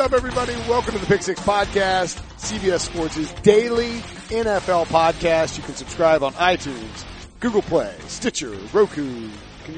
up, everybody? Welcome to the Pick Six Podcast, CBS Sports' daily NFL podcast. You can subscribe on iTunes, Google Play, Stitcher, Roku. You,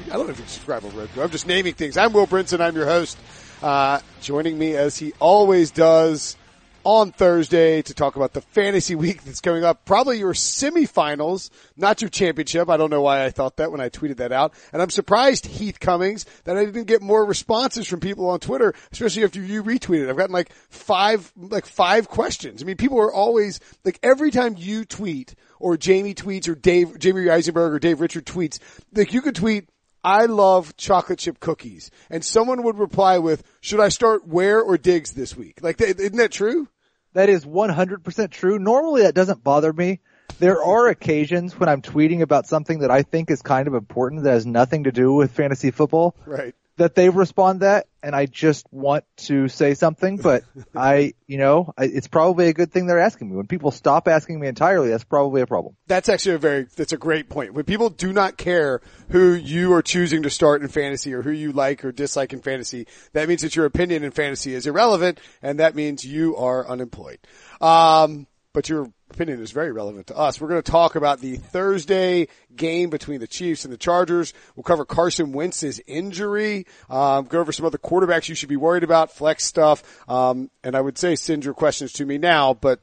I don't know if you can subscribe on Roku. I'm just naming things. I'm Will Brinson. I'm your host. Uh, joining me as he always does on Thursday to talk about the fantasy week that's coming up. Probably your semifinals, not your championship. I don't know why I thought that when I tweeted that out. And I'm surprised, Heath Cummings, that I didn't get more responses from people on Twitter, especially after you retweeted. I've gotten like five, like five questions. I mean, people are always, like every time you tweet or Jamie tweets or Dave, Jamie Eisenberg or Dave Richard tweets, like you could tweet, I love chocolate chip cookies. And someone would reply with, should I start where or Diggs this week? Like, isn't that true? That is 100% true. Normally that doesn't bother me. There are occasions when I'm tweeting about something that I think is kind of important that has nothing to do with fantasy football. Right that they respond that and I just want to say something, but I, you know, I, it's probably a good thing they're asking me. When people stop asking me entirely, that's probably a problem. That's actually a very, that's a great point. When people do not care who you are choosing to start in fantasy or who you like or dislike in fantasy, that means that your opinion in fantasy is irrelevant and that means you are unemployed. Um, but your opinion is very relevant to us. We're going to talk about the Thursday game between the Chiefs and the Chargers. We'll cover Carson Wentz's injury, um, go over some other quarterbacks you should be worried about, flex stuff, um, and I would say send your questions to me now, but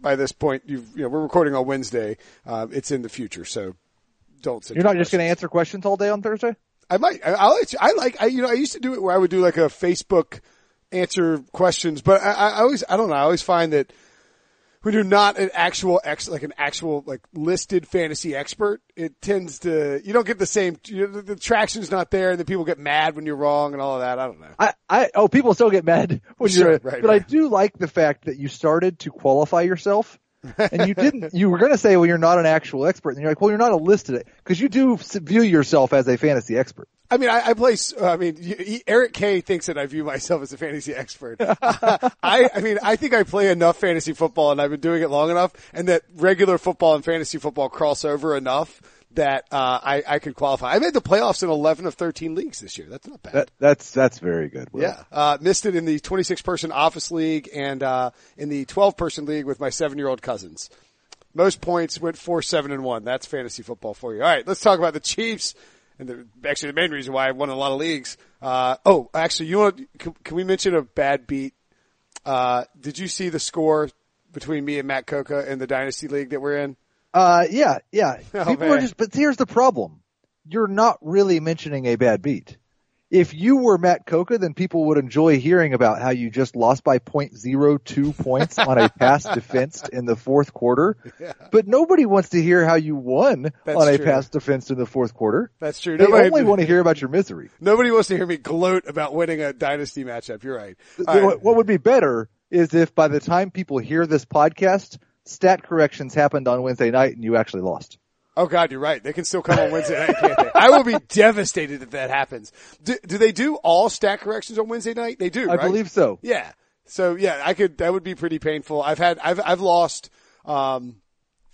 by this point, you've, you know, we're recording on Wednesday. Um, it's in the future, so don't send You're not just going to answer questions all day on Thursday? I might. I, I, I like. I, you know, I used to do it where I would do like a Facebook answer questions, but I, I always, I don't know. I always find that when you're not an actual ex, like an actual like listed fantasy expert, it tends to you don't get the same. You know, the, the traction's not there, and then people get mad when you're wrong and all of that. I don't know. I, I oh, people still get mad when sure, you're. Right, but right. I do like the fact that you started to qualify yourself. And you didn't, you were going to say, well, you're not an actual expert. And you're like, well, you're not a listed, because you do view yourself as a fantasy expert. I mean, I, I play. I mean, Eric K thinks that I view myself as a fantasy expert. I, I mean, I think I play enough fantasy football, and I've been doing it long enough, and that regular football and fantasy football cross over enough that uh, I, I could qualify. I made the playoffs in 11 of 13 leagues this year. That's not bad. That, that's that's very good. Will. Yeah, uh, missed it in the 26 person office league and uh, in the 12 person league with my seven year old cousins. Most points went four, seven, and one. That's fantasy football for you. All right, let's talk about the Chiefs and the, actually the main reason why I won a lot of leagues. Uh, oh, actually, you want can, can, we mention a bad beat? Uh, did you see the score between me and Matt Coca in the dynasty league that we're in? Uh, yeah, yeah. Oh, People man. are just, but here's the problem: you're not really mentioning a bad beat if you were Matt Coca, then people would enjoy hearing about how you just lost by 0.02 points on a pass defense in the fourth quarter. Yeah. But nobody wants to hear how you won That's on a true. pass defense in the fourth quarter. That's true. They nobody, only want to hear about your misery. Nobody wants to hear me gloat about winning a dynasty matchup. You're right. Right. What would be better is if by the time people hear this podcast, stat corrections happened on Wednesday night and you actually lost. Oh God, you're right. They can still come on Wednesday night, can't they? I will be devastated if that happens. Do, do, they do all stat corrections on Wednesday night? They do. I right? believe so. Yeah. So yeah, I could. That would be pretty painful. I've had. I've. I've lost. Um,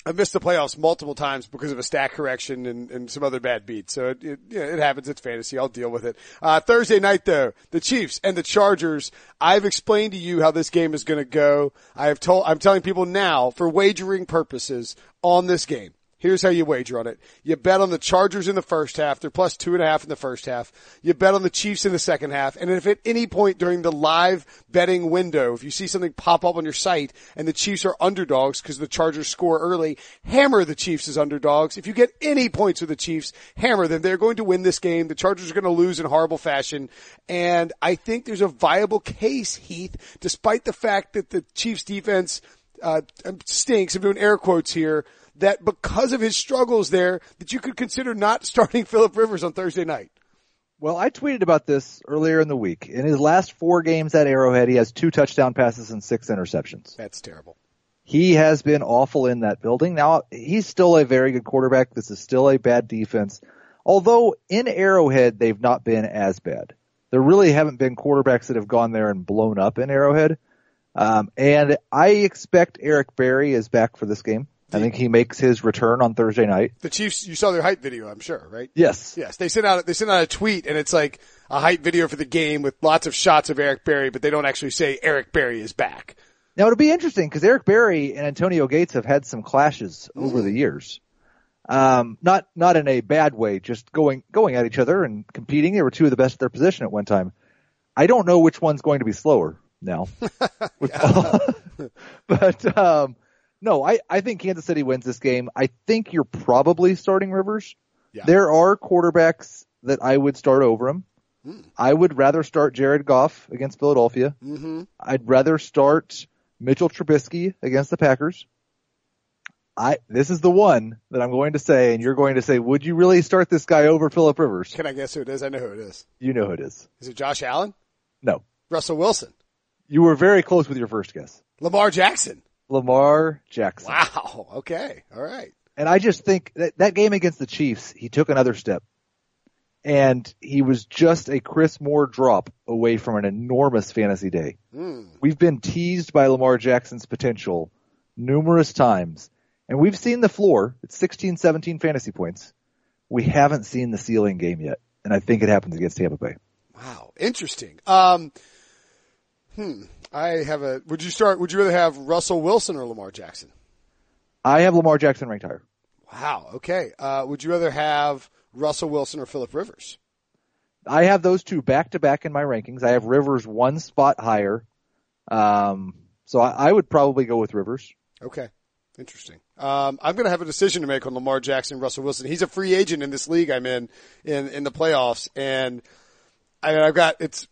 I've missed the playoffs multiple times because of a stat correction and, and some other bad beats. So it, it, yeah, it happens. It's fantasy. I'll deal with it. Uh, Thursday night though, the Chiefs and the Chargers. I've explained to you how this game is going to go. I have told, I'm telling people now for wagering purposes on this game. Here's how you wager on it. You bet on the Chargers in the first half. They're plus two and a half in the first half. You bet on the Chiefs in the second half. And if at any point during the live betting window, if you see something pop up on your site and the Chiefs are underdogs because the Chargers score early, hammer the Chiefs as underdogs. If you get any points with the Chiefs, hammer them. They're going to win this game. The Chargers are going to lose in horrible fashion. And I think there's a viable case, Heath, despite the fact that the Chiefs defense uh, stinks. I'm doing air quotes here that because of his struggles there, that you could consider not starting Philip Rivers on Thursday night? Well, I tweeted about this earlier in the week. In his last four games at Arrowhead, he has two touchdown passes and six interceptions. That's terrible. He has been awful in that building. Now, he's still a very good quarterback. This is still a bad defense. Although in Arrowhead, they've not been as bad. There really haven't been quarterbacks that have gone there and blown up in Arrowhead. Um, and I expect Eric Berry is back for this game. I think he makes his return on Thursday night. The Chiefs, you saw their hype video, I'm sure, right? Yes. Yes. They sent out, they sent out a tweet and it's like a hype video for the game with lots of shots of Eric Berry, but they don't actually say Eric Berry is back. Now it'll be interesting because Eric Berry and Antonio Gates have had some clashes over the years. Um, not, not in a bad way, just going, going at each other and competing. They were two of the best at their position at one time. I don't know which one's going to be slower now. but, um, no, I, I think Kansas City wins this game. I think you're probably starting Rivers. Yeah. There are quarterbacks that I would start over him. I would rather start Jared Goff against Philadelphia. Mm-hmm. I'd rather start Mitchell Trubisky against the Packers. I, this is the one that I'm going to say, and you're going to say, would you really start this guy over Philip Rivers? Can I guess who it is? I know who it is. You know who it is. Is it Josh Allen? No. Russell Wilson? You were very close with your first guess. Lamar Jackson? Lamar Jackson. Wow. Okay. All right. And I just think that that game against the Chiefs, he took another step. And he was just a Chris Moore drop away from an enormous fantasy day. Mm. We've been teased by Lamar Jackson's potential numerous times. And we've seen the floor. It's 16, 17 fantasy points. We haven't seen the ceiling game yet. And I think it happens against Tampa Bay. Wow. Interesting. Um, hmm. I have a, would you start, would you rather have Russell Wilson or Lamar Jackson? I have Lamar Jackson ranked higher. Wow. Okay. Uh, would you rather have Russell Wilson or Philip Rivers? I have those two back to back in my rankings. I have Rivers one spot higher. Um, so I, I would probably go with Rivers. Okay. Interesting. Um, I'm going to have a decision to make on Lamar Jackson Russell Wilson. He's a free agent in this league I'm in, in, in the playoffs. And I mean, I've got, it's,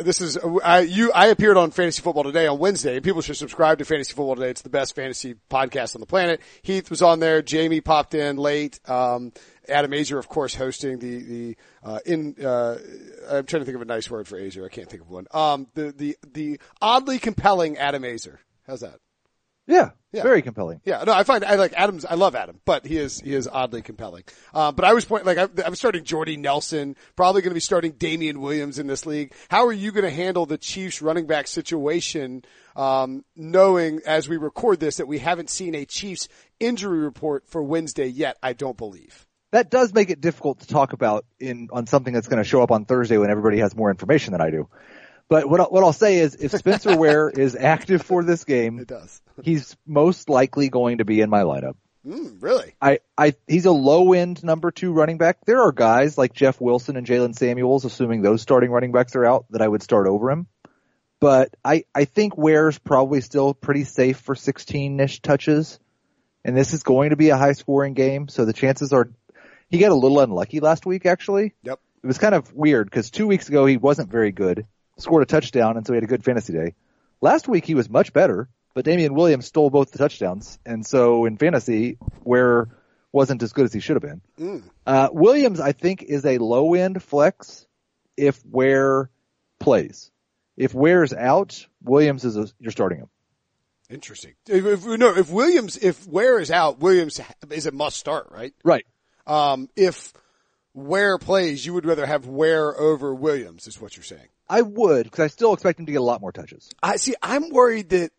this is, I, you, I appeared on Fantasy Football Today on Wednesday. People should subscribe to Fantasy Football Today. It's the best fantasy podcast on the planet. Heath was on there. Jamie popped in late. Um, Adam Aizer, of course, hosting the, the, uh, in, uh, I'm trying to think of a nice word for Aizer. I can't think of one. Um, the, the, the oddly compelling Adam Aizer. How's that? Yeah, Yeah. very compelling. Yeah, no, I find I like Adams. I love Adam, but he is he is oddly compelling. Um, but I was point like I, I'm starting Jordy Nelson. Probably going to be starting Damien Williams in this league. How are you going to handle the Chiefs running back situation? Um, knowing as we record this that we haven't seen a Chiefs injury report for Wednesday yet. I don't believe. That does make it difficult to talk about in on something that's going to show up on Thursday when everybody has more information than I do. But what I- what I'll say is, if Spencer Ware is active for this game, It does. he's most likely going to be in my lineup. Mm, really? I, I, he's a low end number two running back. There are guys like Jeff Wilson and Jaylen Samuels, assuming those starting running backs are out, that I would start over him. But I, I think Ware's probably still pretty safe for 16-ish touches. And this is going to be a high scoring game. So the chances are, he got a little unlucky last week actually. Yep. It was kind of weird because two weeks ago he wasn't very good, scored a touchdown, and so he had a good fantasy day. Last week he was much better, but Damien Williams stole both the touchdowns, and so in fantasy, Ware wasn't as good as he should have been. Mm. Uh, Williams, I think, is a low end flex if Ware plays. If Ware's out, Williams is a, you're starting him. Interesting. If, if, no, if Williams, if Ware is out, Williams is a must start, right? Right. Um, if Ware plays, you would rather have Ware over Williams, is what you're saying. I would, because I still expect him to get a lot more touches. I see. I'm worried that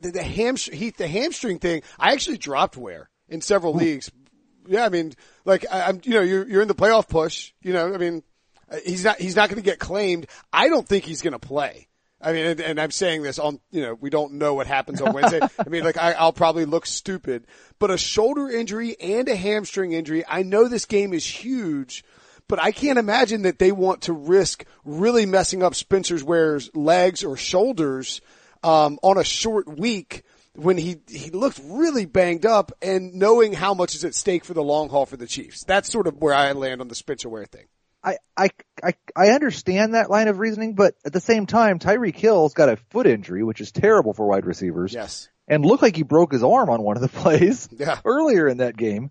the, the hamstring, the hamstring thing. I actually dropped Ware in several leagues. Yeah, I mean, like I, I'm, you know, you're you're in the playoff push. You know, I mean, uh, he's not he's not going to get claimed. I don't think he's going to play. I mean, and, and I'm saying this on, you know, we don't know what happens on Wednesday. I mean, like I, I'll probably look stupid, but a shoulder injury and a hamstring injury. I know this game is huge, but I can't imagine that they want to risk really messing up Spencer's Ware's legs or shoulders um, on a short week when he he looked really banged up, and knowing how much is at stake for the long haul for the Chiefs. That's sort of where I land on the Spencer Ware thing. I, I, I, I understand that line of reasoning, but at the same time, Tyreek Hill's got a foot injury, which is terrible for wide receivers. Yes. And looked like he broke his arm on one of the plays Yeah. earlier in that game.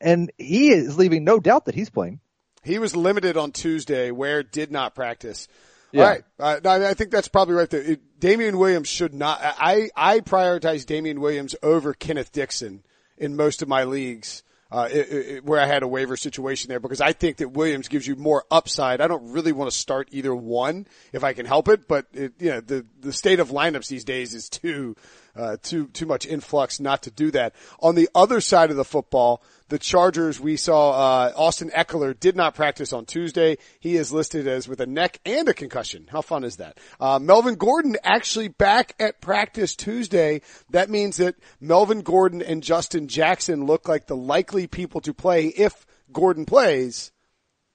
And he is leaving no doubt that he's playing. He was limited on Tuesday, Ware did not practice. Yeah. All right, uh, no, I think that's probably right there. It, Damien Williams should not. I I prioritize Damien Williams over Kenneth Dixon in most of my leagues. Uh, it, it, where I had a waiver situation there because I think that Williams gives you more upside. I don't really want to start either one if I can help it, but it, you know, the, the state of lineups these days is too, uh, too too much influx not to do that. On the other side of the football, the Chargers, we saw uh, Austin Ekeler did not practice on Tuesday. He is listed as with a neck and a concussion. How fun is that? Uh, Melvin Gordon actually back at practice Tuesday. That means that Melvin Gordon and Justin Jackson look like the likely people to play if Gordon plays.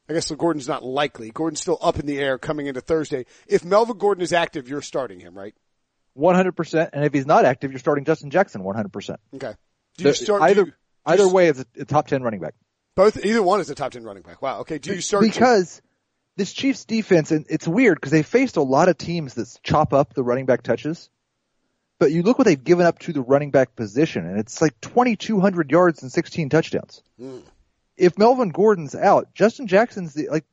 I guess Gordon's not likely. Gordon's still up in the air coming into Thursday. If Melvin Gordon is active, you're starting him, right? 100%. And if he's not active, you're starting Justin Jackson 100%. Okay. Do you start either? you, either way, it's a, a, top 10 running back. Both, either one is a top 10 running back. Wow. Okay. Do you start? Because this Chiefs defense, and it's weird because they faced a lot of teams that chop up the running back touches. But you look what they've given up to the running back position, and it's like 2,200 yards and 16 touchdowns. Mm if Melvin Gordon's out, Justin Jackson's the, like,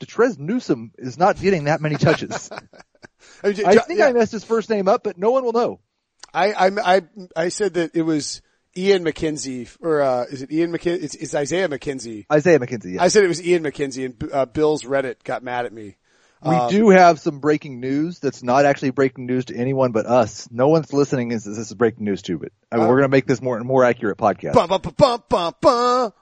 Detrez Newsome is not getting that many touches. I, mean, I think yeah. I messed his first name up, but no one will know. I, I, I, I said that it was Ian McKenzie, or, uh, is it Ian McKenzie? It's, it's Isaiah McKenzie. Isaiah McKenzie, I said it was Ian McKenzie and, uh, Bill's Reddit got mad at me. We um, do have some breaking news that's not actually breaking news to anyone but us. No one's listening is this is breaking news to, but I mean, uh, we're going to make this more more accurate podcast. Bum, bum, bum,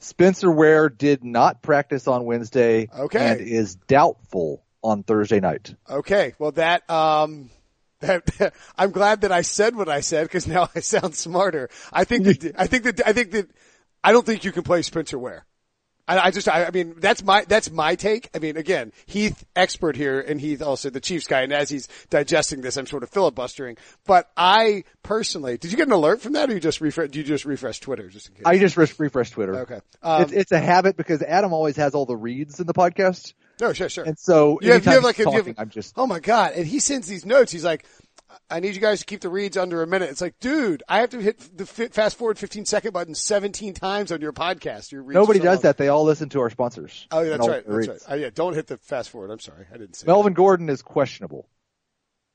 Spencer Ware did not practice on Wednesday. Okay. And is doubtful on Thursday night. Okay. Well, that, um, that, I'm glad that I said what I said because now I sound smarter. I think that, I think that, I think that, I don't think you can play Spencer Ware. I, I just, I, I, mean, that's my, that's my take. I mean, again, Heath expert here and Heath also the Chiefs guy. And as he's digesting this, I'm sort of filibustering, but I personally, did you get an alert from that or you just refresh, do you just refresh Twitter just in case? I just refresh Twitter. Okay. Um, it's, it's, a habit because Adam always has all the reads in the podcast. No, sure, sure. And so, you have, you have like, talking, a, have, I'm just, oh my God. And he sends these notes. He's like, I need you guys to keep the reads under a minute. It's like, dude, I have to hit the fast forward 15 second button 17 times on your podcast. Your Nobody so does long. that. They all listen to our sponsors. Oh, yeah, that's right. That's right. Oh, yeah, don't hit the fast forward. I'm sorry. I didn't say Melvin that. Gordon is questionable.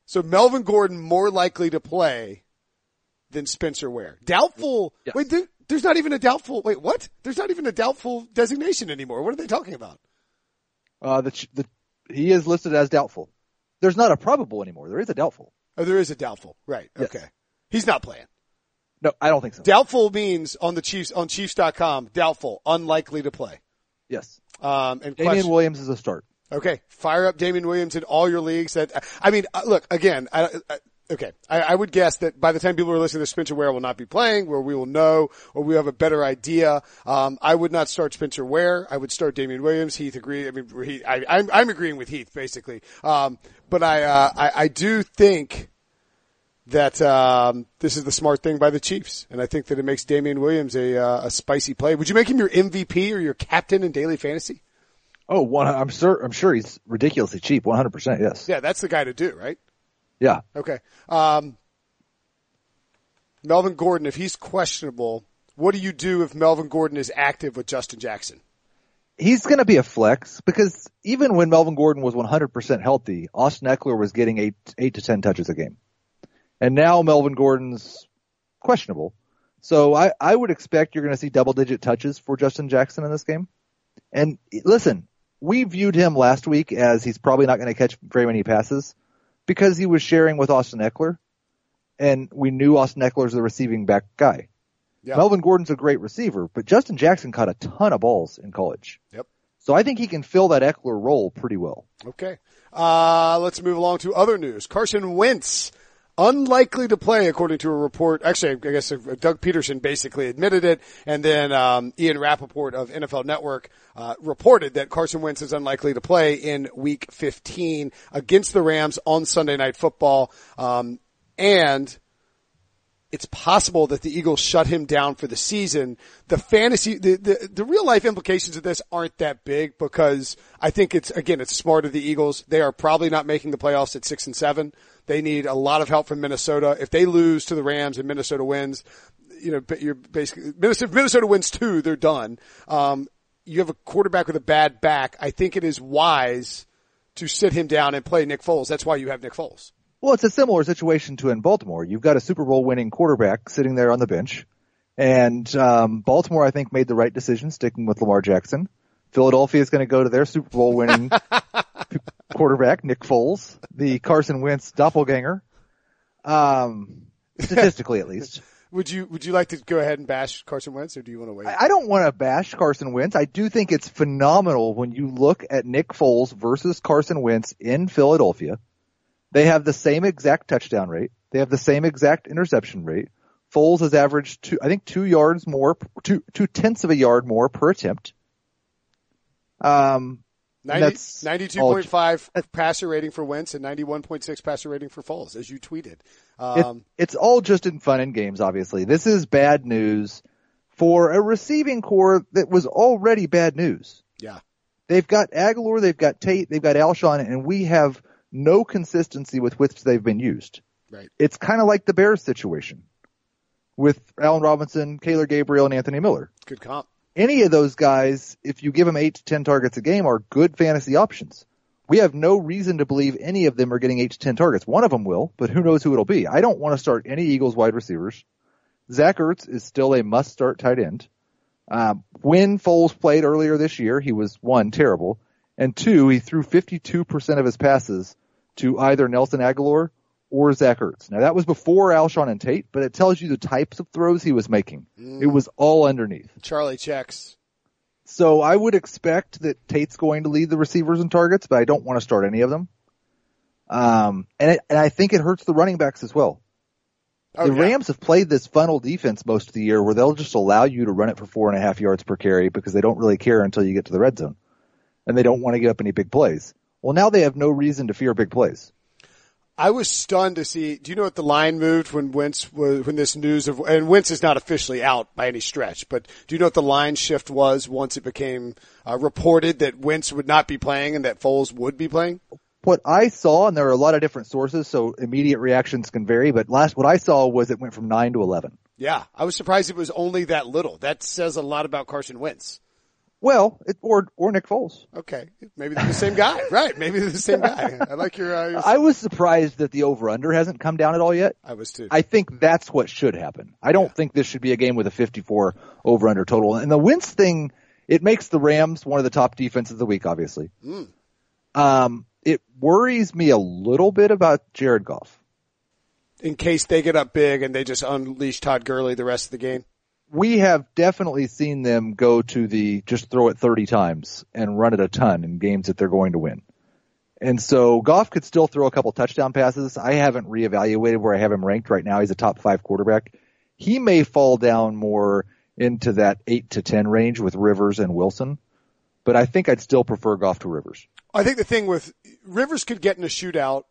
So Melvin Gordon more likely to play than Spencer Ware. Doubtful. Yes. Wait, there, there's not even a doubtful. Wait, what? There's not even a doubtful designation anymore. What are they talking about? Uh, the, the, he is listed as doubtful. There's not a probable anymore. There is a doubtful. Oh, there is a doubtful. Right. Yes. Okay. He's not playing. No, I don't think so. Doubtful means on the Chiefs, on Chiefs.com, doubtful, unlikely to play. Yes. Um, and Damien question, Williams is a start. Okay. Fire up Damien Williams in all your leagues that, I mean, uh, look, again, I, I, okay. I, I, would guess that by the time people are listening to Spencer Ware will not be playing, where we will know or we have a better idea. Um, I would not start Spencer Ware. I would start Damien Williams. Heath agree. I mean, he, I, I'm, I'm agreeing with Heath basically. Um, but I, uh, I, I do think that um, this is the smart thing by the Chiefs, and I think that it makes Damien Williams a uh, a spicy play. Would you make him your MVP or your captain in daily fantasy? Oh, one, I'm sure. I'm sure he's ridiculously cheap. 100. percent Yes. Yeah, that's the guy to do, right? Yeah. Okay. Um, Melvin Gordon, if he's questionable, what do you do if Melvin Gordon is active with Justin Jackson? He's going to be a flex because even when Melvin Gordon was 100% healthy, Austin Ekeler was getting eight, eight to 10 touches a game. And now Melvin Gordon's questionable. So I, I would expect you're going to see double digit touches for Justin Jackson in this game. And listen, we viewed him last week as he's probably not going to catch very many passes because he was sharing with Austin Ekeler, and we knew Austin Ekeler's the receiving back guy. Melvin Gordon's a great receiver, but Justin Jackson caught a ton of balls in college. Yep. So I think he can fill that Ekeler role pretty well. Okay. Uh, let's move along to other news. Carson Wentz unlikely to play, according to a report. Actually, I guess Doug Pederson basically admitted it, and then um, Ian Rapoport of NFL Network uh, reported that Carson Wentz is unlikely to play in Week 15 against the Rams on Sunday Night Football, um, and it's possible that the Eagles shut him down for the season. The fantasy, the, the, the real life implications of this aren't that big because I think it's, again, it's smart of the Eagles. They are probably not making the playoffs at six and seven. They need a lot of help from Minnesota. If they lose to the Rams and Minnesota wins, you know, you're basically, Minnesota, if Minnesota wins two, they're done. Um, you have a quarterback with a bad back. I think it is wise to sit him down and play Nick Foles. That's why you have Nick Foles. Well, it's a similar situation to in Baltimore. You've got a Super Bowl winning quarterback sitting there on the bench. And um, Baltimore, I think, made the right decision sticking with Lamar Jackson. Philadelphia is going to go to their Super Bowl winning quarterback, Nick Foles, the Carson Wentz doppelganger. Um, statistically at least. Would you would you like to go ahead and bash Carson Wentz, or do you want to wait? I don't want to bash Carson Wentz. I do think it's phenomenal when you look at Nick Foles versus Carson Wentz in Philadelphia. They have the same exact touchdown rate. They have the same exact interception rate. Foles has averaged two, I think two yards more, two two tenths of a yard more per attempt. Um, 90, 92.5 passer rating for Wentz and 91.6 passer rating for Foles, as you tweeted. Um, it, it's all just in fun and games, obviously. This is bad news for a receiving corps that was already bad news. Yeah. They've got Agholor, they've got Tate, they've got Alshon, and we have no consistency with which they've been used. Right. It's kind of like the Bears situation with Allen Robinson, Taylor Gabriel, and Anthony Miller. Good comp any of those guys, if you give them eight to 10 targets a game, are good fantasy options. We have no reason to believe any of them are getting eight to 10 targets. One of them will, but who knows who it'll be. I don't want to start any Eagles wide receivers. Zach Ertz is still a must start tight end. Um, when Foles played earlier this year, he was one, terrible, and two, he threw 52% of his passes to either Nelson Agholor or Zach Ertz. Now that was before Alshon and Tate, but it tells you the types of throws he was making. Mm. It was all underneath. Charlie checks. So I would expect that Tate's going to lead the receivers and targets, but I don't want to start any of them. Um, and, it, and I think it hurts the running backs as well. Oh, the yeah. Rams have played this funnel defense most of the year where they'll just allow you to run it for four and a half yards per carry because they don't really care until you get to the red zone. And they don't want to give up any big plays. Well, now they have no reason to fear big plays. I was stunned to see. Do you know what the line moved when Wentz was when this news of and Wentz is not officially out by any stretch, but do you know what the line shift was once it became uh, reported that Wentz would not be playing and that Foles would be playing? What I saw, and there are a lot of different sources, so immediate reactions can vary. But last, what I saw was it went from nine to eleven. Yeah, I was surprised it was only that little. That says a lot about Carson Wentz. Well, it, or or Nick Foles. Okay, maybe they're the same guy, right? Maybe they're the same guy. I like your. Uh, your... I was surprised that the over under hasn't come down at all yet. I was too. I think that's what should happen. I don't yeah. think this should be a game with a 54 over under total. And the Wentz thing, it makes the Rams one of the top defenses of the week, obviously. Mm. Um, it worries me a little bit about Jared Goff. In case they get up big and they just unleash Todd Gurley the rest of the game we have definitely seen them go to the just throw it 30 times and run it a ton in games that they're going to win. And so Goff could still throw a couple touchdown passes. I haven't reevaluated where I have him ranked right now. He's a top five quarterback. He may fall down more into that eight to 10 range with Rivers and Wilson, but I think I'd still prefer Goff to Rivers. I think the thing with Rivers could get in a shootout.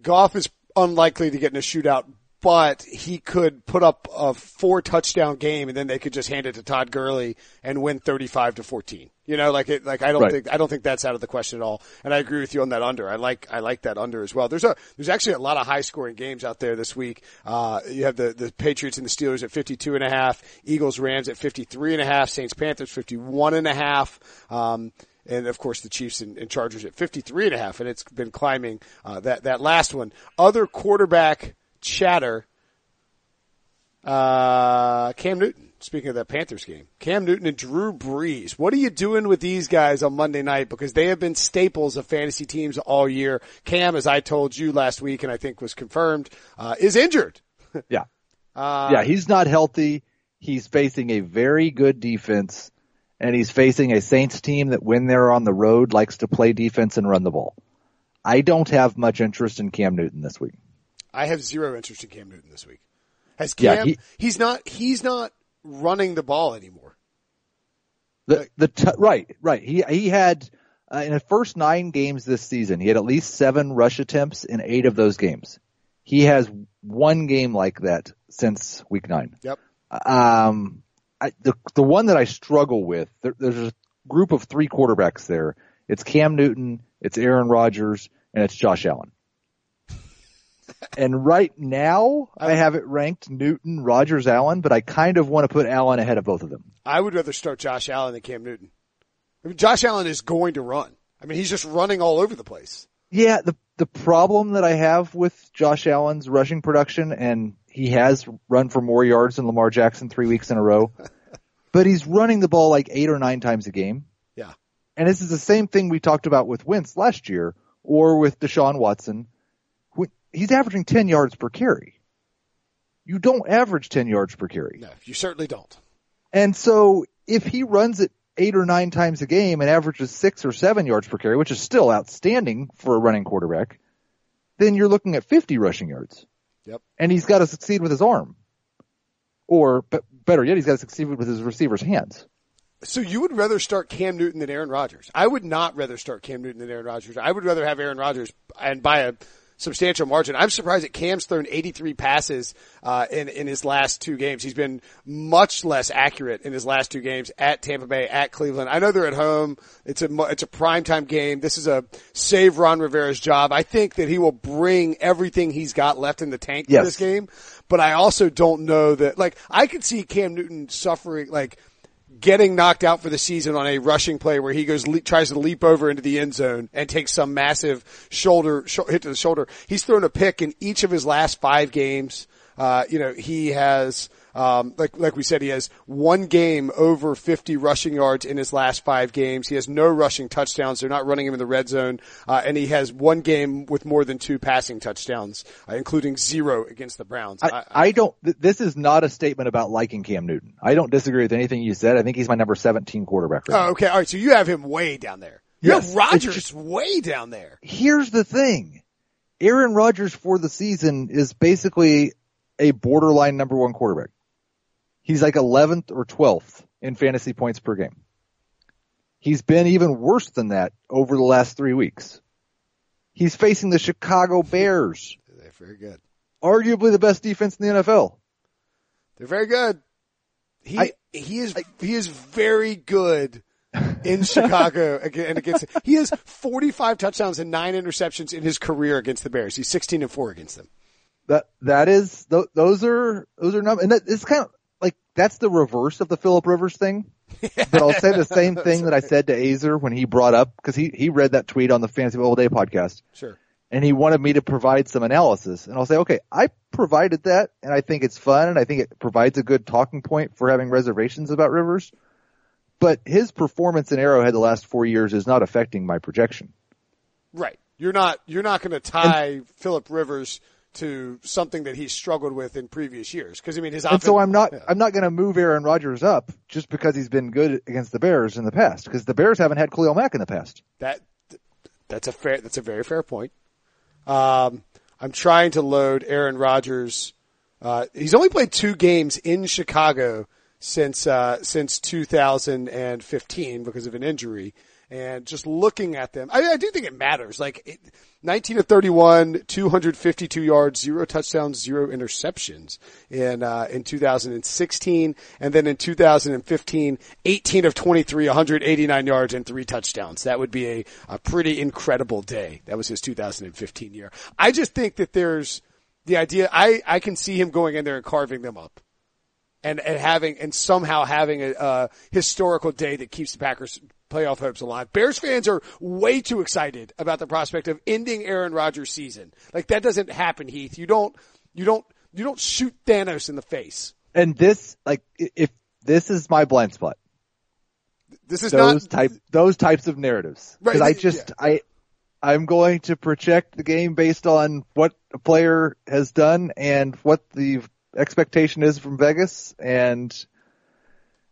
Goff is unlikely to get in a shootout, but he could put up a four touchdown game and then they could just hand it to Todd Gurley and win 35 to 14. You know, like it, like I don't right. think, I don't think that's out of the question at all. And I agree with you on that under. I like, I like that under as well. There's a, there's actually a lot of high scoring games out there this week. Uh, you have the, the Patriots and the Steelers at 52 and a half, Eagles Rams at 53 and a half, Saints Panthers 51 and a half. Um, and of course the Chiefs and, and, Chargers at 53 and a half, and it's been climbing, uh, that, that last one. Other quarterback chatter. Uh, Cam Newton. Speaking of that Panthers game, Cam Newton and Drew Brees. What are you doing with these guys on Monday night? Because they have been staples of fantasy teams all year. Cam, as I told you last week, and I think was confirmed, uh, is injured. yeah. Uh, yeah, he's not healthy. He's facing a very good defense and he's facing a Saints team that when they're on the road likes to play defense and run the ball. I don't have much interest in Cam Newton this week. I have zero interest in Cam Newton this week. Has Cam? Yeah, he, he's not. He's not running the ball anymore. The the t- right right. He he had uh, in the first nine games this season, he had at least seven rush attempts in eight of those games. He has one game like that since week nine. Yep. Um, I, the the one that I struggle with, there, there's a group of three quarterbacks there. It's Cam Newton, it's Aaron Rodgers, and it's Josh Allen and right now, I have it ranked Newton, Rodgers, Allen, but I kind of want to put Allen ahead of both of them. I would rather start Josh Allen than Cam Newton. I mean, Josh Allen is going to run. I mean, he's just running all over the place. Yeah, the the problem that I have with Josh Allen's rushing production, and he has run for more yards than Lamar Jackson three weeks in a row, but he's running the ball like eight or nine times a game. Yeah. And this is the same thing we talked about with Wentz last year, or with Deshaun Watson he's averaging 10 yards per carry. You don't average 10 yards per carry. No, you certainly don't. And so if he runs it eight or nine times a game and averages six or seven yards per carry, which is still outstanding for a running quarterback, then you're looking at 50 rushing yards. Yep. And he's got to succeed with his arm. Or, but better yet, he's got to succeed with his receiver's hands. So you would rather start Cam Newton than Aaron Rodgers? I would not rather start Cam Newton than Aaron Rodgers. I would rather have Aaron Rodgers and by a substantial margin. I'm surprised that Cam's thrown 83 passes uh, in in his last two games. He's been much less accurate in his last two games at Tampa Bay, at Cleveland. I know they're at home. It's a it's a primetime game. This is a save Ron Rivera's job. I think that he will bring everything he's got left in the tank yes. for this game. But I also don't know that like I could see Cam Newton suffering like getting knocked out for the season on a rushing play where he goes le- tries to leap over into the end zone and takes some massive shoulder sh- hit to the shoulder. He's thrown a pick in each of his last five games. Uh, you know, he has um, like like we said, he has one game over 50 rushing yards in his last five games. He has no rushing touchdowns. They're not running him in the red zone, uh, and he has one game with more than two passing touchdowns, uh, including zero against the Browns. I, I don't. Th- this is not a statement about liking Cam Newton. I don't disagree with anything you said. I think he's my number 17 quarterback. Right oh, okay. All right. So you have him way down there. You Yes. have Rodgers just- way down there. Here's the thing. Aaron Rodgers for the season is basically a borderline number one quarterback. He's like 11th or 12th in fantasy points per game. He's been even worse than that over the last three weeks. He's facing the Chicago Bears, They're very good. arguably the best defense in the NFL. They're very good. He I- he is he is very good in Chicago and against. He has 45 touchdowns and nine interceptions in his career against the Bears. He's 16 and four against them. That that is th- those are those are numbers, and that, it's kind of that's the reverse of the Philip Rivers thing. But I'll say the same thing that I said to Aizer when he brought up because he he read that tweet on the Fantasy All Day podcast, Sure. and he wanted me to provide some analysis, and I'll say, okay, I provided that, and I think it's fun, and I think it provides a good talking point for having reservations about Rivers. But his performance in Arrowhead the last four years is not affecting my projection. Right. You're not you're not going to tie Philip Rivers to something that he's struggled with in previous years because I mean his And so I'm not Yeah. I'm not going to move Aaron Rodgers up just because he's been good against the Bears in the past because the Bears haven't had Khalil Mack in the past. That that's a fair that's a very fair point. Um, I'm trying to load Aaron Rodgers. Uh, he's only played two games in Chicago since uh, since 2015 because of an injury. And just looking at them, I, I do think it matters. Like it, 19 to 31, 252 yards, zero touchdowns, zero interceptions in uh, in 2016, and then in 2015, 18 of 23, 189 yards and three touchdowns. That would be a, a pretty incredible day. That was his 2015 year. I just think that there's the idea. I I can see him going in there and carving them up and, and having and somehow having a, a historical day that keeps the Packers playoff hopes alive. Bears fans are way too excited about the prospect of ending Aaron Rodgers' season. Like that doesn't happen, Heath. You don't you don't you don't shoot Thanos in the face. And this, like, if this is my blind spot, This is those not type those types of narratives, Right, because I just I I'm going to project the game based on what a player has done and what the expectation is from Vegas, and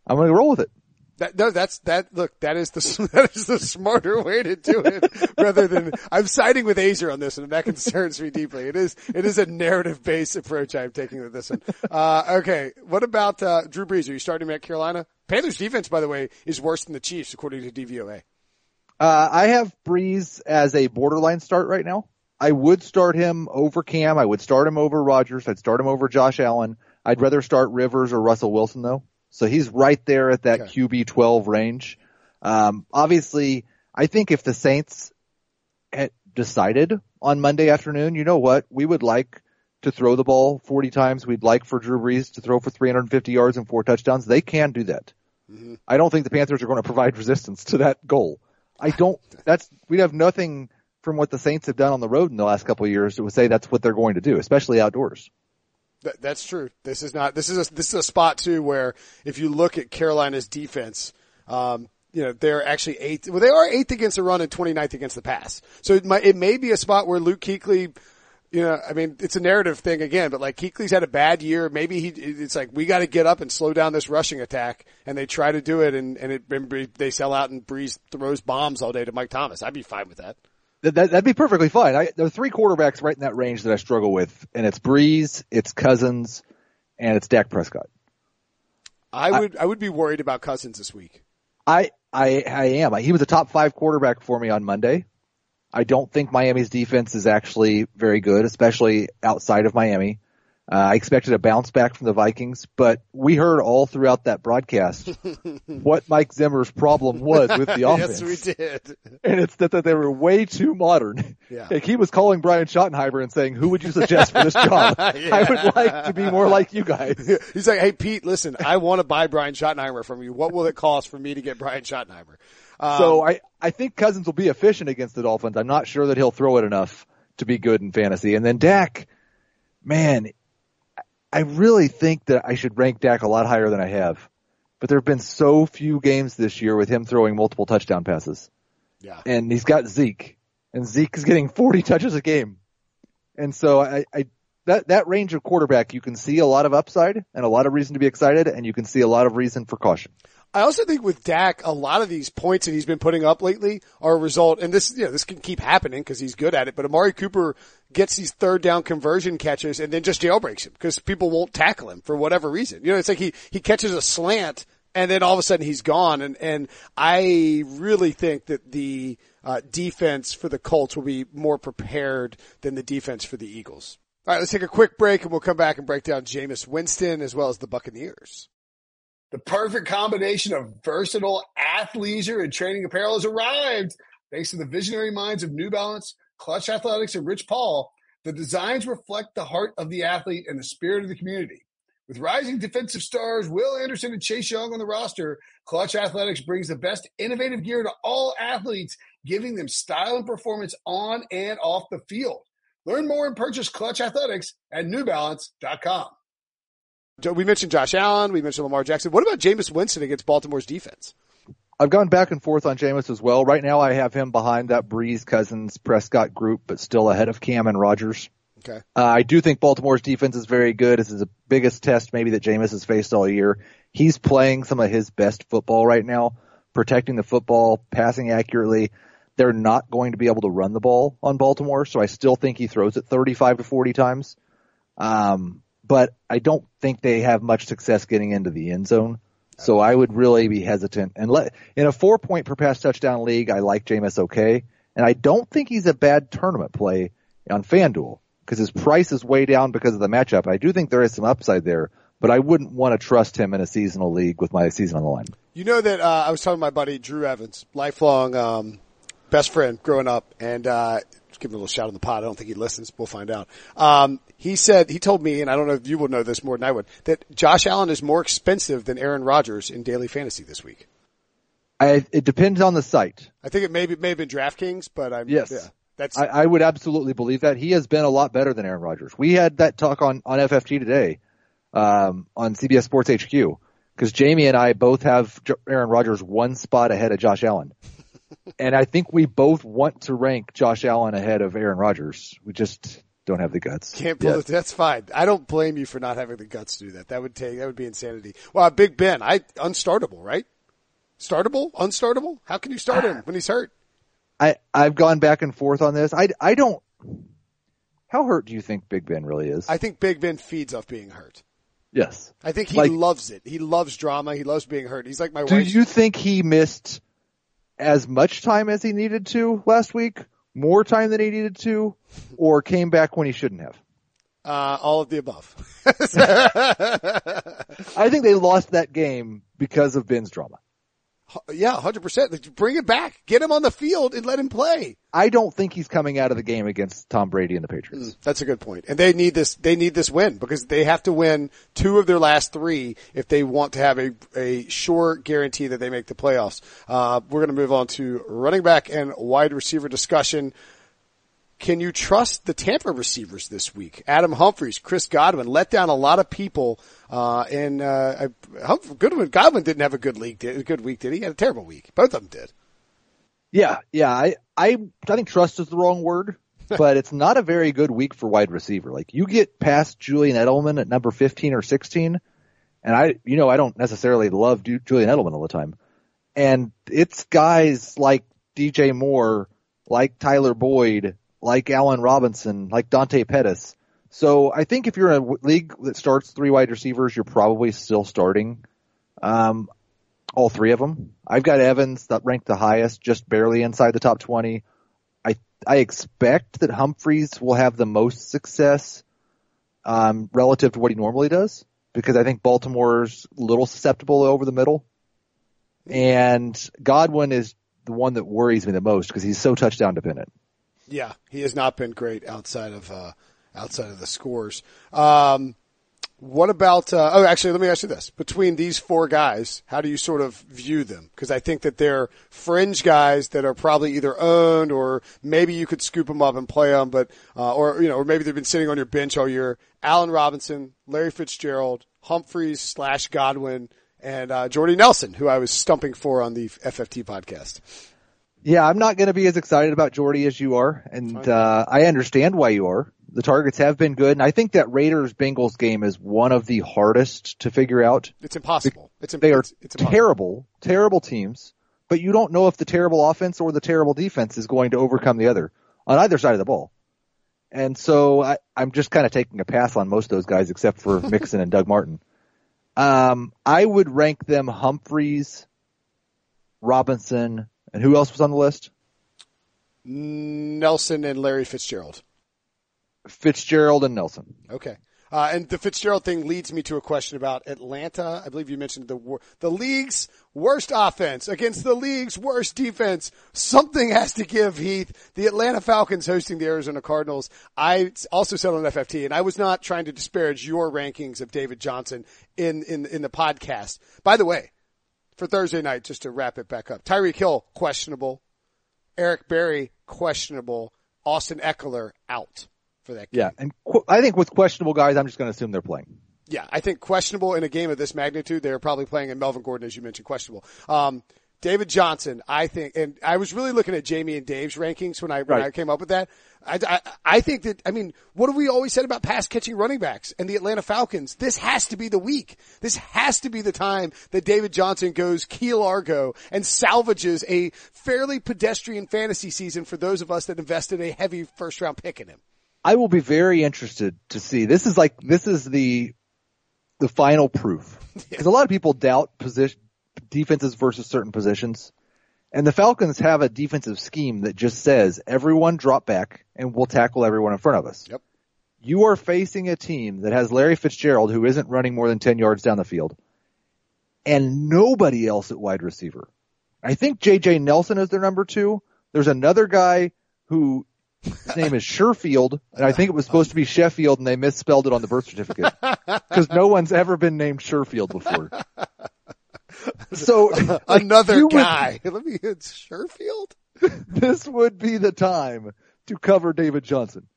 I'm going to roll with it. That, no, that's that. Look, that is the that is the smarter way to do it, rather than I'm siding with Aizer on this, and that concerns me deeply. It is it is a narrative based approach I'm taking with this one. Uh, okay, what about uh, Drew Brees? Are you starting him at Carolina? Panthers defense, by the way, is worse than the Chiefs according to DVOA. Uh, I have Brees as a borderline start right now. I would start him over Cam. I would start him over Rodgers. I'd start him over Josh Allen. I'd rather start Rivers or Russell Wilson though. So he's right there at that Okay. QB 12 range. Um, obviously, I think if the Saints had decided on Monday afternoon, you know what, we would like to throw the ball 40 times. We'd like for Drew Brees to throw for 350 yards and four touchdowns. They can do that. I don't think the Panthers are going to provide resistance to that goal. I don't. That's we'd have nothing from what the Saints have done on the road in the last couple of years to say that's what they're going to do, especially outdoors. That, that's true. This is not. This is a, this is a spot too where if you look at Carolina's defense, um, you know they're actually eighth. Well, they are eighth against the run and 29th against the pass. So it might it may be a spot where Luke Kuechly, You know, I mean, it's a narrative thing again, but like Kuechly's had a bad year. Maybe he, it's like, we got to get up and slow down this rushing attack. And they try to do it and, and it, they sell out and Brees throws bombs all day to Mike Thomas. I'd be fine with that. That, would be perfectly fine. I, there are three quarterbacks right in that range that I struggle with, and it's Brees, it's Cousins, and it's Dak Prescott. I would, I, I would be worried about Cousins this week. I, I, I am. He was a top five quarterback for me on Monday. I don't think Miami's defense is actually very good, especially outside of Miami. Uh, I expected a bounce back from the Vikings, but we heard all throughout that broadcast what Mike Zimmer's problem was with the offense. yes, we did. And it's that, that they were way too modern. Yeah. Like he was calling Brian Schottenheimer and saying, who would you suggest for this job? yeah. I would like to be more like you guys. He's like, hey Pete, listen, I want to buy Brian Schottenheimer from you. What will it cost for me to get Brian Schottenheimer? Um, so I, I think Cousins will be efficient against the Dolphins. I'm not sure that he'll throw it enough to be good in fantasy. And then Dak, man, I really think that I should rank Dak a lot higher than I have. But there have been so few games this year with him throwing multiple touchdown passes. Yeah. And he's got Zeke. And Zeke is getting 40 touches a game. And so I, I that, that range of quarterback, you can see a lot of upside and a lot of reason to be excited and you can see a lot of reason for caution. I also think with Dak, a lot of these points that he's been putting up lately are a result, and this, you know, this can keep happening because he's good at it, but Amari Cooper gets these third down conversion catches and then just jailbreaks him because people won't tackle him for whatever reason. You know, it's like he, he catches a slant and then all of a sudden he's gone. And, and I really think that the, uh, defense for the Colts will be more prepared than the defense for the Eagles. All right, let's take a quick break and we'll come back and break down Jameis Winston as well as the Buccaneers. The perfect combination of versatile athleisure and training apparel has arrived. Thanks to the visionary minds of New Balance, Clutch Athletics, and Rich Paul, the designs reflect the heart of the athlete and the spirit of the community. With rising defensive stars Will Anderson and Chase Young on the roster, Clutch Athletics brings the best innovative gear to all athletes, giving them style and performance on and off the field. Learn more and purchase Clutch Athletics at newbalance.com. We mentioned Josh Allen. We mentioned Lamar Jackson. What about Jameis Winston against Baltimore's defense? I've gone back and forth on Jameis as well. Right now I have him behind that Brees, Cousins, Prescott group, but still ahead of Cam and Rodgers. Okay. Uh, I do think Baltimore's defense is very good. This is the biggest test maybe that Jameis has faced all year. He's playing some of his best football right now, protecting the football, passing accurately. They're not going to be able to run the ball on Baltimore, so I still think he throws it 35 to 40 times. Um, but I don't think they have much success getting into the end zone. So I would really be hesitant and let, in a four point per pass touchdown league, I like Jameis okay. And I don't think he's a bad tournament play on FanDuel because his price is way down because of the matchup. I do think there is some upside there, but I wouldn't want to trust him in a seasonal league with my season on the line. You know that, uh, I was talking to my buddy Drew Evans, lifelong, um, best friend growing up and, uh, give him a little shout on the pod. I don't think he listens. We'll find out. Um, he said, he told me, and I don't know if you will know this more than I would, that Josh Allen is more expensive than Aaron Rodgers in daily fantasy this week. I, it depends on the site. I think it may, be, may have been DraftKings, but I'm, yes. yeah. That's, I, I would absolutely believe that. He has been a lot better than Aaron Rodgers. We had that talk on, on FFG today, um, on CBS Sports HQ, because Jamie and I both have Aaron Rodgers one spot ahead of Josh Allen. And I think we both want to rank Josh Allen ahead of Aaron Rodgers. We just don't have the guts. Can't pull it. That's fine. I don't blame you for not having the guts to do that. That would take, that would be insanity. Well, Big Ben, I, unstartable, right? Startable? Unstartable? How can you start him when he's hurt? I, I've gone back and forth on this. I, I don't, how hurt do you think Big Ben really is? I think Big Ben feeds off being hurt. Yes. I think he Like- loves it. He loves drama. He loves being hurt. He's like my Do wife. you think he missed as much time as he needed to last week? More time than he needed to? Or came back when he shouldn't have? uh, all of the above. I think they lost that game because of Ben's drama. Yeah, hundred percent. Bring it back. Get him on the field and let him play. I don't think he's coming out of the game against Tom Brady and the Patriots. That's a good point. And they need this, they need this win because they have to win two of their last three if they want to have a, a sure guarantee that they make the playoffs. Uh, we're going to move on to running back and wide receiver discussion. Can you trust the Tampa receivers this week? Adam Humphries, Chris Godwin let down a lot of people. Uh, and, uh, Goodwin, Godwin didn't have a good league, did, a good week, did he? He had a terrible week. Both of them did. Yeah, yeah. I, I, I think trust is the wrong word. but it's not a very good week for wide receiver. Like you get past Julian Edelman at number 15 or 16, and I, you know, I don't necessarily love Julian Edelman all the time. And it's guys like DJ Moore, like Tyler Boyd, like Allen Robinson, like Dante Pettis. So I think if you're in a league that starts three wide receivers, you're probably still starting um, all three of them. I've got Evans that ranked the highest, just barely inside the top 20. I I expect that Humphries will have the most success um, relative to what he normally does because I think Baltimore's a little susceptible over the middle. And Godwin is the one that worries me the most because he's so touchdown dependent. Yeah, he has not been great outside of uh, outside of the scores. Um, what about? Uh, oh, actually, let me ask you this: between these four guys, how do you sort of view them? Because I think that they're fringe guys that are probably either owned or maybe you could scoop them up and play them, but uh, or you know, or maybe they've been sitting on your bench all year. Allen Robinson, Larry Fitzgerald, Humphries slash Godwin, and uh, Jordy Nelson, who I was stumping for on the FFT podcast. Yeah, I'm not going to be as excited about Jordy as you are, and uh, I understand why you are. The targets have been good, and I think that Raiders Bengals game is one of the hardest to figure out. It's impossible. It's they are it's, it's terrible, terrible teams, but you don't know if the terrible offense or the terrible defense is going to overcome the other on either side of the ball. And so I, I'm just kind of taking a pass on most of those guys except for Mixon and Doug Martin. Um, I would rank them Humphries, Robinson, and who else was on the list? Nelson and Larry Fitzgerald. Fitzgerald and Nelson. Okay. Uh, and the Fitzgerald thing leads me to a question about Atlanta. I believe you mentioned the the league's worst offense against the league's worst defense. Something has to give, Heath. The Atlanta Falcons hosting the Arizona Cardinals. I also said on FFT, and I was not trying to disparage your rankings of David Johnson in in in the podcast. By the way, for Thursday night, just to wrap it back up, Tyreek Hill questionable, Eric Berry questionable, Austin Ekeler out for that game. Yeah, and qu- I think with questionable guys, I'm just going to assume they're playing. Yeah, I think questionable in a game of this magnitude, they're probably playing in Melvin Gordon, as you mentioned, questionable. Um, David Johnson, I think, and I was really looking at Jamie and Dave's rankings when I when I came up with that. I, I, I think that I mean, what have we always said about pass catching running backs and the Atlanta Falcons? This has to be the week. This has to be the time that David Johnson goes Key Largo and salvages a fairly pedestrian fantasy season for those of us that invested a heavy first round pick in him. I will be very interested to see. This is like this is the the final proof because a lot of people doubt position defenses versus certain positions, and the Falcons have a defensive scheme that just says everyone drop back and we'll tackle everyone in front of us. Yep. You are facing a team that has Larry Fitzgerald who isn't running more than ten yards down the field, and nobody else at wide receiver. I think J.J. Nelson is their number two. There's another guy who his name is Sherfield, and I think it was supposed to be Sheffield, and they misspelled it on the birth certificate because no one's ever been named Sherfield before. So another guy. Would, Let me. It's Sherfield. This would be the time to cover David Johnson,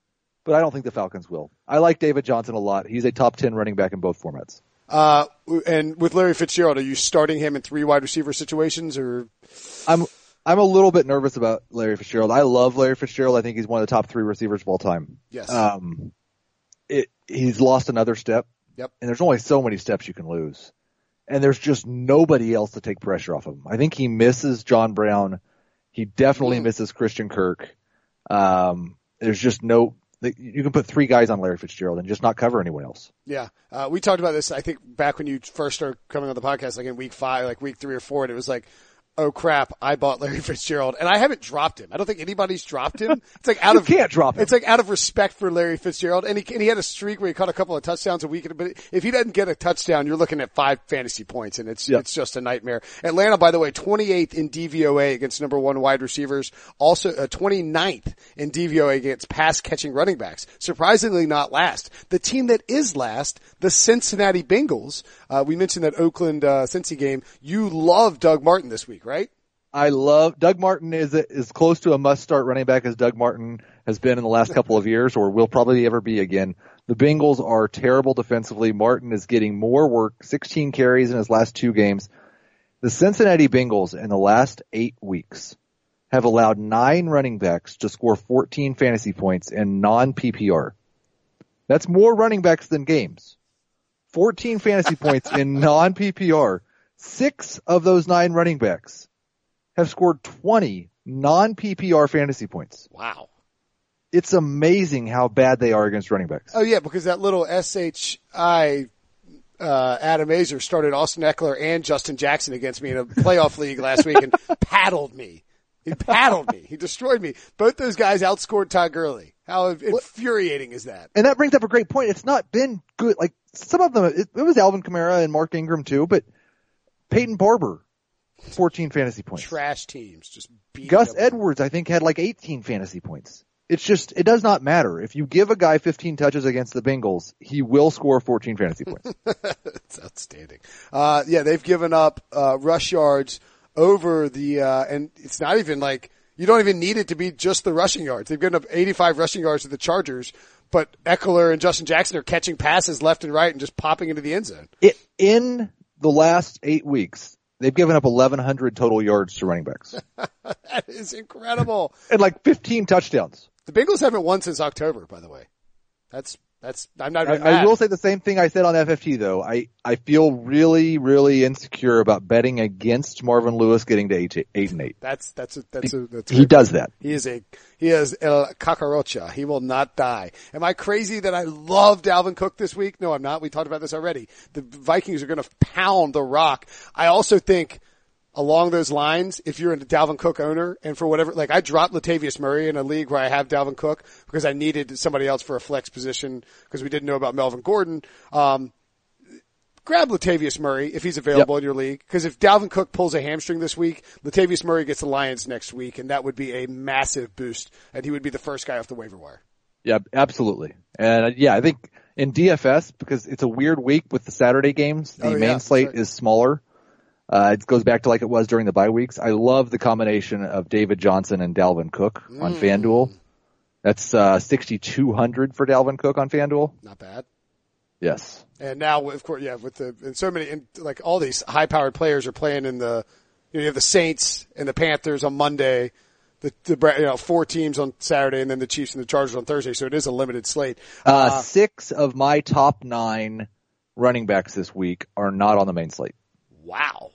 but I don't think the Falcons will. I like David Johnson a lot. He's a top ten running back in both formats. Uh, and with Larry Fitzgerald, are you starting him in three wide receiver situations, or? I'm I'm a little bit nervous about Larry Fitzgerald. I love Larry Fitzgerald. I think he's one of the top three receivers of all time. Yes. Um, it, he's lost another step. Yep. And there's only so many steps you can lose. And there's just nobody else to take pressure off of him. I think he misses John Brown. He definitely mm. misses Christian Kirk. Um, there's just no, you can put three guys on Larry Fitzgerald and just not cover anyone else. Yeah. Uh, we talked about this, I think back when you first started coming on the podcast, like in week five, like week three or four, and it was like, oh crap, I bought Larry Fitzgerald and I haven't dropped him. I don't think anybody's dropped him. It's like out you of, can't drop him. It's like out of respect for Larry Fitzgerald. And he, and he had a streak where he caught a couple of touchdowns a week. But if he doesn't get a touchdown, you're looking at five fantasy points and it's, yep. it's just a nightmare. Atlanta, by the way, 28th in DVOA against number one wide receivers. Also, uh, 29th in DVOA against pass catching running backs. Surprisingly not last. The team that is last, the Cincinnati Bengals, uh, we mentioned that Oakland, uh, Cincy game. You love Doug Martin this week, right? I love Doug Martin is as close to a must start running back as Doug Martin has been in the last couple of years or will probably ever be again. The Bengals are terrible defensively. Martin is getting more work, 16 carries in his last two games. The Cincinnati Bengals in the last eight weeks have allowed nine running backs to score 14 fantasy points in non-PPR. That's more running backs than games. 14 fantasy points in non-PPR. Six of those nine running backs have scored 20 non-PPR fantasy points. Wow. It's amazing how bad they are against running backs. Oh yeah, because that little SHI uh, Adam Aizer started Austin Ekeler and Justin Jackson against me in a playoff league last week and paddled me. He paddled me. He destroyed me. Both those guys outscored Todd Gurley. How infuriating is that? And that brings up a great point. It's not been good. Like some of them, it, it was Alvin Kamara and Mark Ingram too, but Peyton Barber, 14 fantasy points. Trash teams just Gus Edwards, I think, had like 18 fantasy points. It's just, it does not matter. If you give a guy 15 touches against the Bengals, he will score 14 fantasy points. it's outstanding. Uh, yeah, they've given up, uh, rush yards over the, uh, and it's not even like, you don't even need it to be just the rushing yards. They've given up 85 rushing yards to the Chargers, but Ekeler and Justin Jackson are catching passes left and right and just popping into the end zone. It, in the last eight weeks, they've given up 1,100 total yards to running backs. that is incredible. and like 15 touchdowns. The Bengals haven't won since October, by the way. That's that's I'm not. I, I, will say the same thing I said on FFT though. I I feel really really insecure about betting against Marvin Lewis getting to eight eight and eight. That's that's a, that's a, that's he does that. He is a he is El Kakarocha. He will not die. Am I crazy that I love Dalvin Cook this week? No, I'm not. We talked about this already. The Vikings are going to pound the rock. I also think along those lines, if you're a Dalvin Cook owner and for whatever, like I dropped Latavius Murray in a league where I have Dalvin Cook because I needed somebody else for a flex position because we didn't know about Melvin Gordon. Um, grab Latavius Murray if he's available yep. in your league. Because if Dalvin Cook pulls a hamstring this week, Latavius Murray gets the Lions next week, and that would be a massive boost, and he would be the first guy off the waiver wire. Yeah, absolutely. And uh, yeah, I think in DFS because it's a weird week with the Saturday games, the oh, main slate right. is smaller. Uh, it goes back to like it was during the bye weeks. I love the combination of David Johnson and Dalvin Cook mm. on FanDuel. That's uh, 6,200 for Dalvin Cook on FanDuel. Not bad. Yes. And now, of course, yeah, with the and so many, and like all these high-powered players are playing in the, you, know, you have the Saints and the Panthers on Monday, the, the you know four teams on Saturday, and then the Chiefs and the Chargers on Thursday. So it is a limited slate. Uh, uh, six of my top nine running backs this week are not on the main slate. Wow.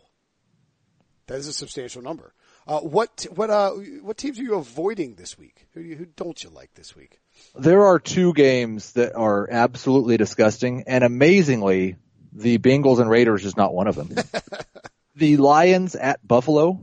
That is a substantial number. Uh, what what uh what teams are you avoiding this week? Who who don't you like this week? There are two games that are absolutely disgusting, and amazingly, the Bengals and Raiders is not one of them. the Lions at Buffalo,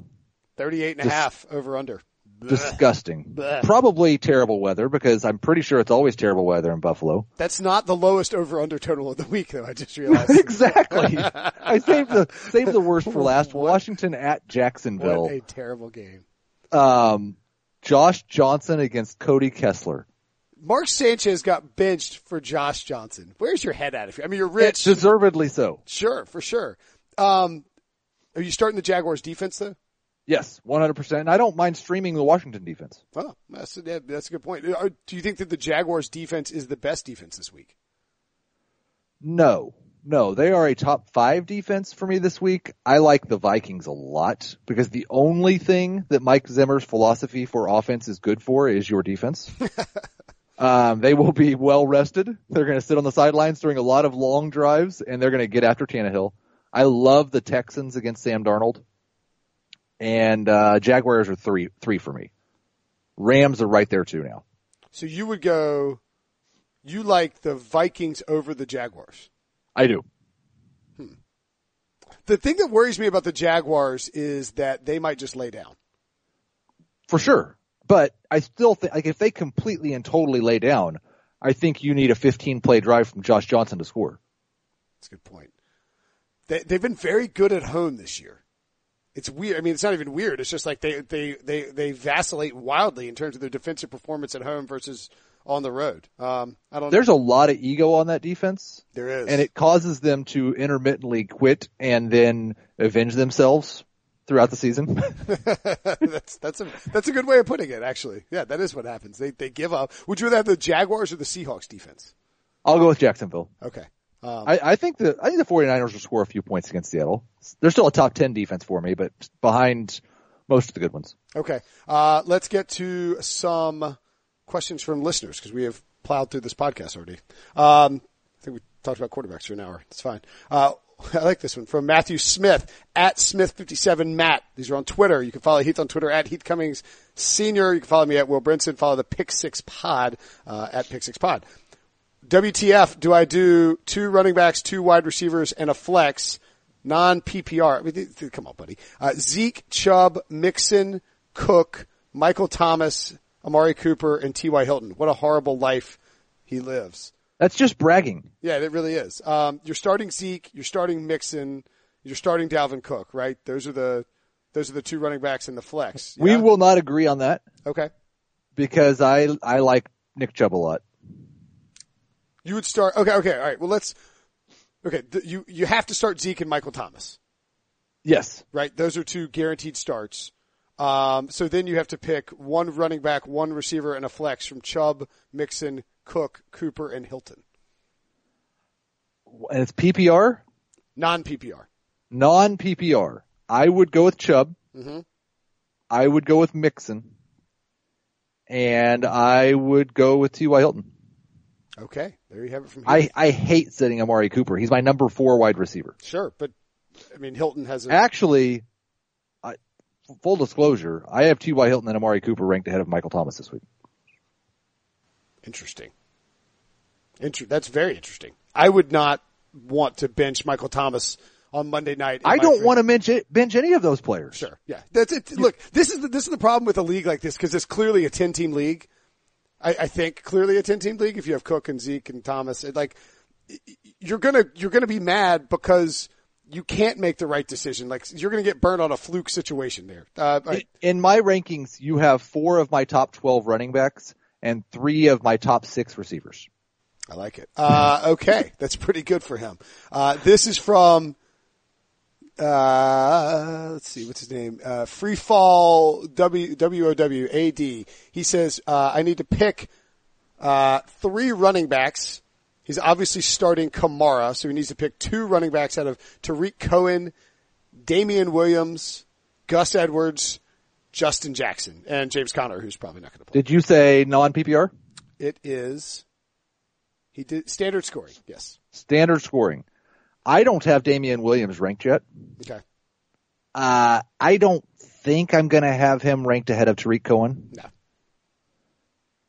38 and a half over under disgusting. Blech. Probably terrible weather because I'm pretty sure it's always terrible weather in Buffalo. That's not the lowest over under total of the week though. I just realized. exactly. I saved the saved the worst for last. What? Washington at Jacksonville. What a terrible game. Um, Josh Johnson against Cody Kessler. Mark Sanchez got benched for Josh Johnson. Where's your head at? If I mean, you're rich. Deservedly so. Sure, for sure. Um, are you starting the Jaguars defense though? Yes, 100%. And I don't mind streaming the Washington defense. Oh, that's a, that's a good point. Do you think that the Jaguars defense is the best defense this week? No, no, they are a top five defense for me this week. I like the Vikings a lot because the only thing that Mike Zimmer's philosophy for offense is good for is your defense. um, they will be well rested. They're going to sit on the sidelines during a lot of long drives and they're going to get after Tannehill. I love the Texans against Sam Darnold and uh, Jaguars are three three for me. Rams are right there too now. So you would go. You like the Vikings over the Jaguars? I do. Hmm. The thing that worries me about the Jaguars is that they might just lay down. For sure, but I still think like if they completely and totally lay down, I think you need a 15 play drive from Josh Johnson to score. That's a good point. They, they've been very good at home this year it's weird. I mean, it's not even weird. It's just like they, they, they, they vacillate wildly in terms of their defensive performance at home versus on the road. Um, I don't. There's know. a lot of ego on that defense. There is, and it causes them to intermittently quit and then avenge themselves throughout the season. that's that's a that's a good way of putting it. Actually, yeah, that is what happens. They they give up. Would you rather have the Jaguars or the Seahawks defense? I'll go with Jacksonville. Okay. Um, I, I, think the I think the 49ers will score a few points against Seattle. They're still a top 10 defense for me, but behind Most of the good ones. Okay. Uh, let's get to some questions from listeners because we have plowed through this podcast already. Um, I think we talked about quarterbacks for an hour. It's fine. Uh, I like this one from Matthew Smith at Smith57 Matt. These are on Twitter. You can follow Heath on Twitter at Heath Cummings Senior. You can follow me at Will Brinson. Follow the Pick Six Pod uh, at Pick Six Pod. WTF? Do I do two running backs, two wide receivers, and a flex, non PPR? I mean, come on, buddy. Uh, Zeke, Chubb, Mixon, Cook, Michael Thomas, Amari Cooper, and T.Y. Hilton. What a horrible life he lives. That's just bragging. Yeah, it really is. Um, you're starting Zeke, you're starting Mixon, you're starting Dalvin Cook, right? Those are the those are the two running backs in the flex. We will not agree on that Okay. because I I like Nick Chubb a lot. You would start. Okay. Okay. All right. Well, let's. Okay. Th- you you have to start Zeke and Michael Thomas, Yes. right? Those are two guaranteed starts. Um, so then you have to pick one running back, one receiver, and a flex from Chubb, Mixon, Cook, Cooper, and Hilton. And it's PPR, Non PPR. non PPR. I would go with Chubb. Mhm. I would go with Mixon. And I would go with T.Y. Hilton. Okay. There you have it from here. I, I hate sitting Amari Cooper. He's my number four wide receiver. sure, but I mean Hilton has a Actually, I, full disclosure, I have T.Y. Hilton and Amari Cooper ranked ahead of Michael Thomas this week. Interesting. Inter- that's very interesting. I would not want to bench Michael Thomas on Monday night. I don't want to bench, bench any of those players. Sure. Yeah. That's it. Look, this is the, this is the problem with a league like this because it's clearly a 10 team league. I, I think clearly a 10 team league. If you have Cook and Zeke and Thomas, it, like you're gonna you're gonna be mad because you can't make the right decision. Like you're gonna get burned on a fluke situation there. Uh, right. In my rankings, you have four of my top 12 running backs and three of my top six receivers. I like it. Uh, okay, that's pretty good for him. Uh, this is from. Uh, let's see, what's his name? Uh, Free Fall W W O W A D. He says, uh, I need to pick, uh, three running backs. He's obviously starting Kamara, so he needs to pick two running backs out of Tarik Cohen, Damien Williams, Gus Edwards, Justin Jackson, and James Conner, who's probably not going to play. Did you say non PPR? It is, he did standard scoring, yes. Standard scoring. I don't have Damien Williams ranked yet. Okay. Uh, I don't think I'm going to have him ranked ahead of Tarik Cohen. No.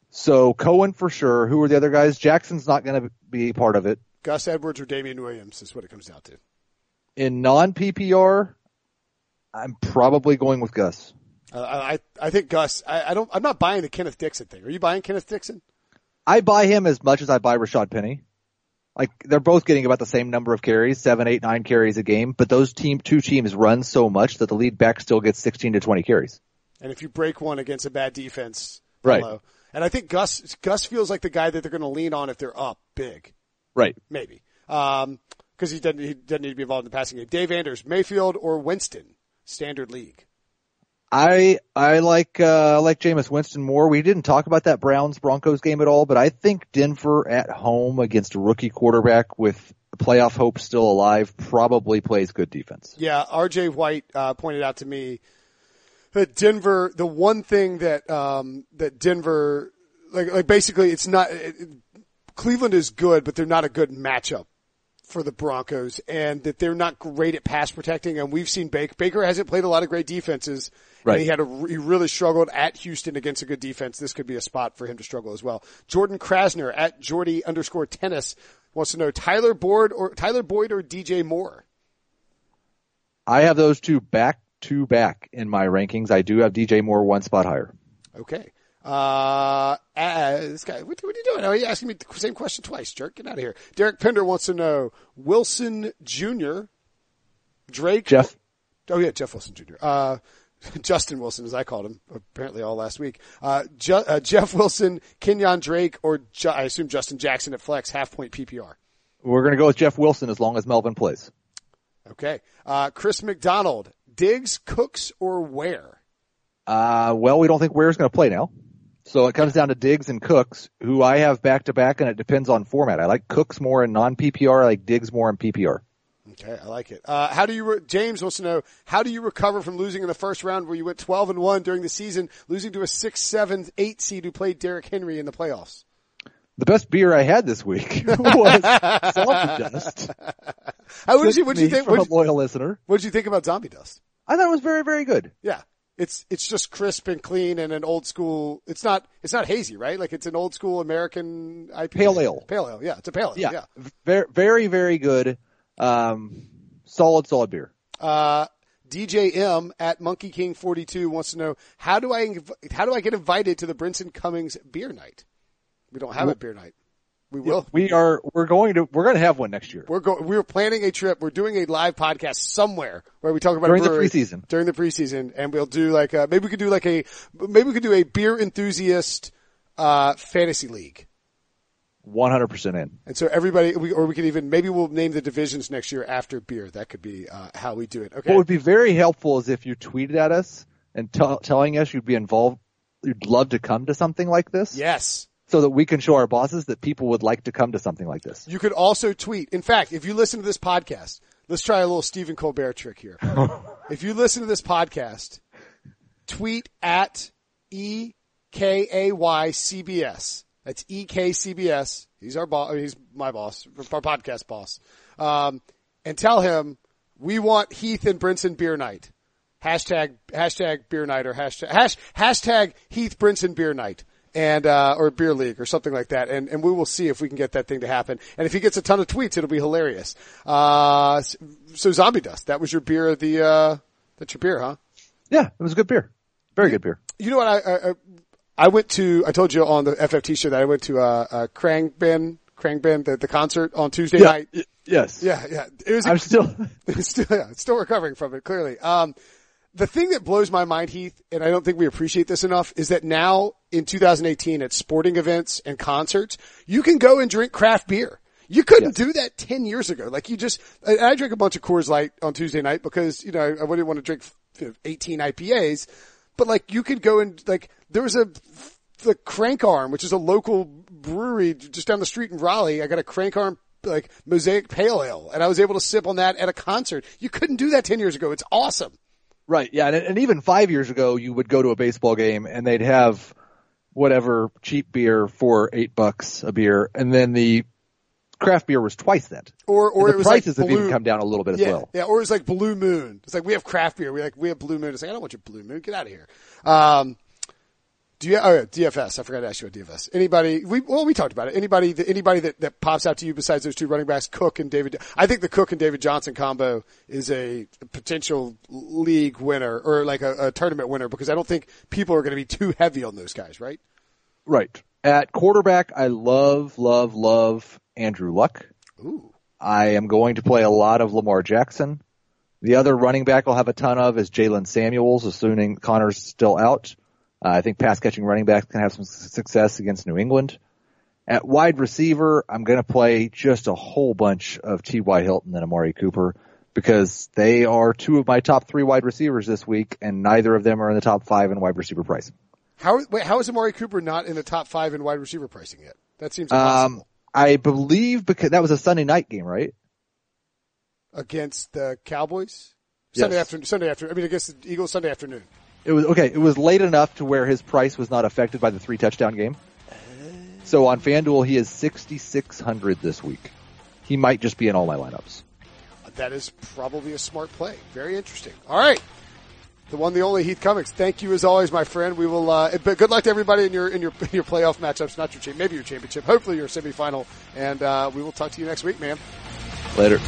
So Cohen for sure. Who are the other guys? Jackson's not going to be part of it. Gus Edwards or Damien Williams is what it comes down to. In non PPR, I'm probably going with Gus. Uh, I I think Gus. I, I don't. I'm not buying the Kenneth Dixon thing. Are you buying Kenneth Dixon? I buy him as much as I buy Rashaad Penny. Like they're both getting about the same number of carries, seven, eight, nine carries a game, but those team two teams run so much that the lead back still gets 16 to 20 carries. And if you break one against a bad defense, Right. hello. And I think Gus Gus feels like the guy that they're going to lean on if they're up big, Right. maybe. Um, because he doesn't he doesn't need to be involved in the passing game. Dave Anders, Mayfield or Winston, standard league. I I like uh I like Jameis Winston more. We didn't talk about that Browns Broncos game at all, but I think Denver at home against a rookie quarterback with playoff hope still alive probably plays good defense. Yeah, R.J. White uh, pointed out to me that Denver. The one thing that um, that Denver like like basically it's not it, Cleveland is good, but they're not a good matchup for the Broncos, and that they're not great at pass protecting. And we've seen Baker. Baker hasn't played a lot of great defenses. Right. And he had a he really struggled at Houston against a good defense. This could be a spot for him to struggle as well. Jordan Krasner at Jordy underscore tennis wants to know Tyler Boyd or Tyler Boyd or DJ Moore. I have those two back to back in my rankings. I do have DJ Moore one spot higher. Okay. Uh, uh, this guy, what, what are you doing? Are you asking me the same question twice, jerk? Get out of here. Derek Pender wants to know Wilson Jr., Drake. Jeff Oh yeah, Jeff Wilson Jr. Uh, Justin Wilson, as I called him, apparently all last week. Uh, Ju- uh Jeff Wilson, Kenyan Drake, or Ju- I assume Justin Jackson at flex, half point PPR. we're going to go with Jeff Wilson as long as Melvin plays. Okay. Uh, Chris McDonald, Diggs, Cooks, or Ware? Uh, well, we don't think Ware's going to play now. So it comes down to Diggs and Cooks, who I have back to back, and it depends on format. I like Cooks more in non PPR. I like Diggs more in PPR. Okay, I like it. Uh, how do you, re- James wants to know, how do you recover from losing in the first round where you went 12 and 1 during the season, losing to a 6, 7, 8 seed who played Derrick Henry in the playoffs? The best beer I had this week was Zombie Dust. How did you, what'd you think? From What'd, a loyal listener. what'd you think about Zombie Dust? I thought it was very, very good. Yeah. It's, it's just crisp and clean and an old school, it's not, it's not hazy, right? Like it's an old school American IPA. Pale ale. Pale ale, yeah. It's a pale ale, Yeah. yeah. Very, very, very good. Um, solid, solid beer. Uh, DJ M at Monkey King 42 wants to know, how do I, how do I get invited to the Brinson Cummings beer night? We don't have a beer night. We will. We are, we're going to, we're going to have one next year. We're going. We're planning a trip. We're doing a live podcast somewhere where we talk about During the preseason. During the preseason, and we'll do like a, maybe we could do like a maybe we could do a beer enthusiast uh, fantasy league. 100% in. And so everybody, we, or we could even maybe we'll name the divisions next year after beer. That could be uh, how we do it. Okay. What would be very helpful is if you tweeted at us and tell telling us you'd be involved, you'd love to come to something like this. yes. So that we can show our bosses that people would like to come to something like this. You could also tweet. In fact, if you listen to this podcast, let's try a little Stephen Colbert trick here. if you listen to this podcast, tweet at E K A Y C B S. That's E K C B S. He's our boss. He's my boss, our podcast boss. Um, and tell him we want Heath and Brinson beer night. Hashtag hashtag beer night or hashtag hash, hashtag Heath Brinson beer night and uh, or beer league or something like that, and and we will see if we can get that thing to happen. And if he gets a ton of tweets, it'll be hilarious. Uh, so zombie dust, that was your beer of the uh, that's your beer, huh? Yeah, it was a good beer. Very good beer. You know what? I, I I- I went to I told you on the FFT show that I went to uh, uh Khruangbin Khruangbin the, the concert on Tuesday night. y- yes. Yeah, yeah. It was I'm still, it's still, yeah, still recovering from it, clearly. Um, the thing that blows my mind, Heath, and I don't think we appreciate this enough, is that now in 2018 at sporting events and concerts, you can go and drink craft beer. You couldn't do that 10 years ago. Like you just, I, I drank a bunch of Coors Light on Tuesday night because, you know, I wouldn't want to drink 18 IPAs, but like you could go and like, there was a, the Crank Arm, which is a local brewery just down the street in Raleigh. I got a Crank Arm like Mosaic Pale Ale, and I was able to sip on that at a concert. You couldn't do that ten years ago. It's awesome. Right. Yeah. And, and even five years ago, you would go to a baseball game and they'd have whatever cheap beer for eight bucks a beer. And then the craft beer was twice that. Or or And it the was prices like have even come down a little bit as yeah, well. yeah. Or it's like Blue Moon. It's like we have craft beer. We like we have Blue Moon. It's like I don't want your Blue Moon. Get out of here. Um, do you? Oh, DFS. I forgot to ask you about DFS. Anybody? We well, we talked about it. Anybody? that- Anybody that that pops out to you besides those two running backs, Cook and David? I think the Cook and David Johnson combo is a potential league winner or like a, a tournament winner because I don't think people are going to be too heavy on those guys, right? Right. At quarterback, I love, love, love Andrew Luck. Ooh. I am going to play a lot of Lamar Jackson. The other running back I'll have a ton of is Jaylen Samuels, assuming Conner's still out. Uh, I think pass catching running backs can have some success against New England. At wide receiver, I'm going to play just a whole bunch of T.Y. Hilton and Amari Cooper because they are two of my top three wide receivers this week and neither of them are in the top five in wide receiver pricing. How wait? How is Amari Cooper not in the top five in wide receiver pricing yet? That seems impossible. Um, I believe because that was a Sunday night game, right? against the Cowboys Sunday Yes. afternoon. Sunday afternoon. I mean, against the Eagles Sunday afternoon. It was okay. It was late enough to where his price was not affected by the three touchdown game. So on FanDuel, he is sixty six hundred this week. He might just be in all my lineups. That is probably a smart play. Very interesting. All right. The one, the only Heath Cummings. Thank you as always, my friend. We will, uh, but good luck to everybody in your, in your, in your playoff matchups, not your, maybe your championship, hopefully your semifinal. And, uh, we will talk to you next week, man. Later.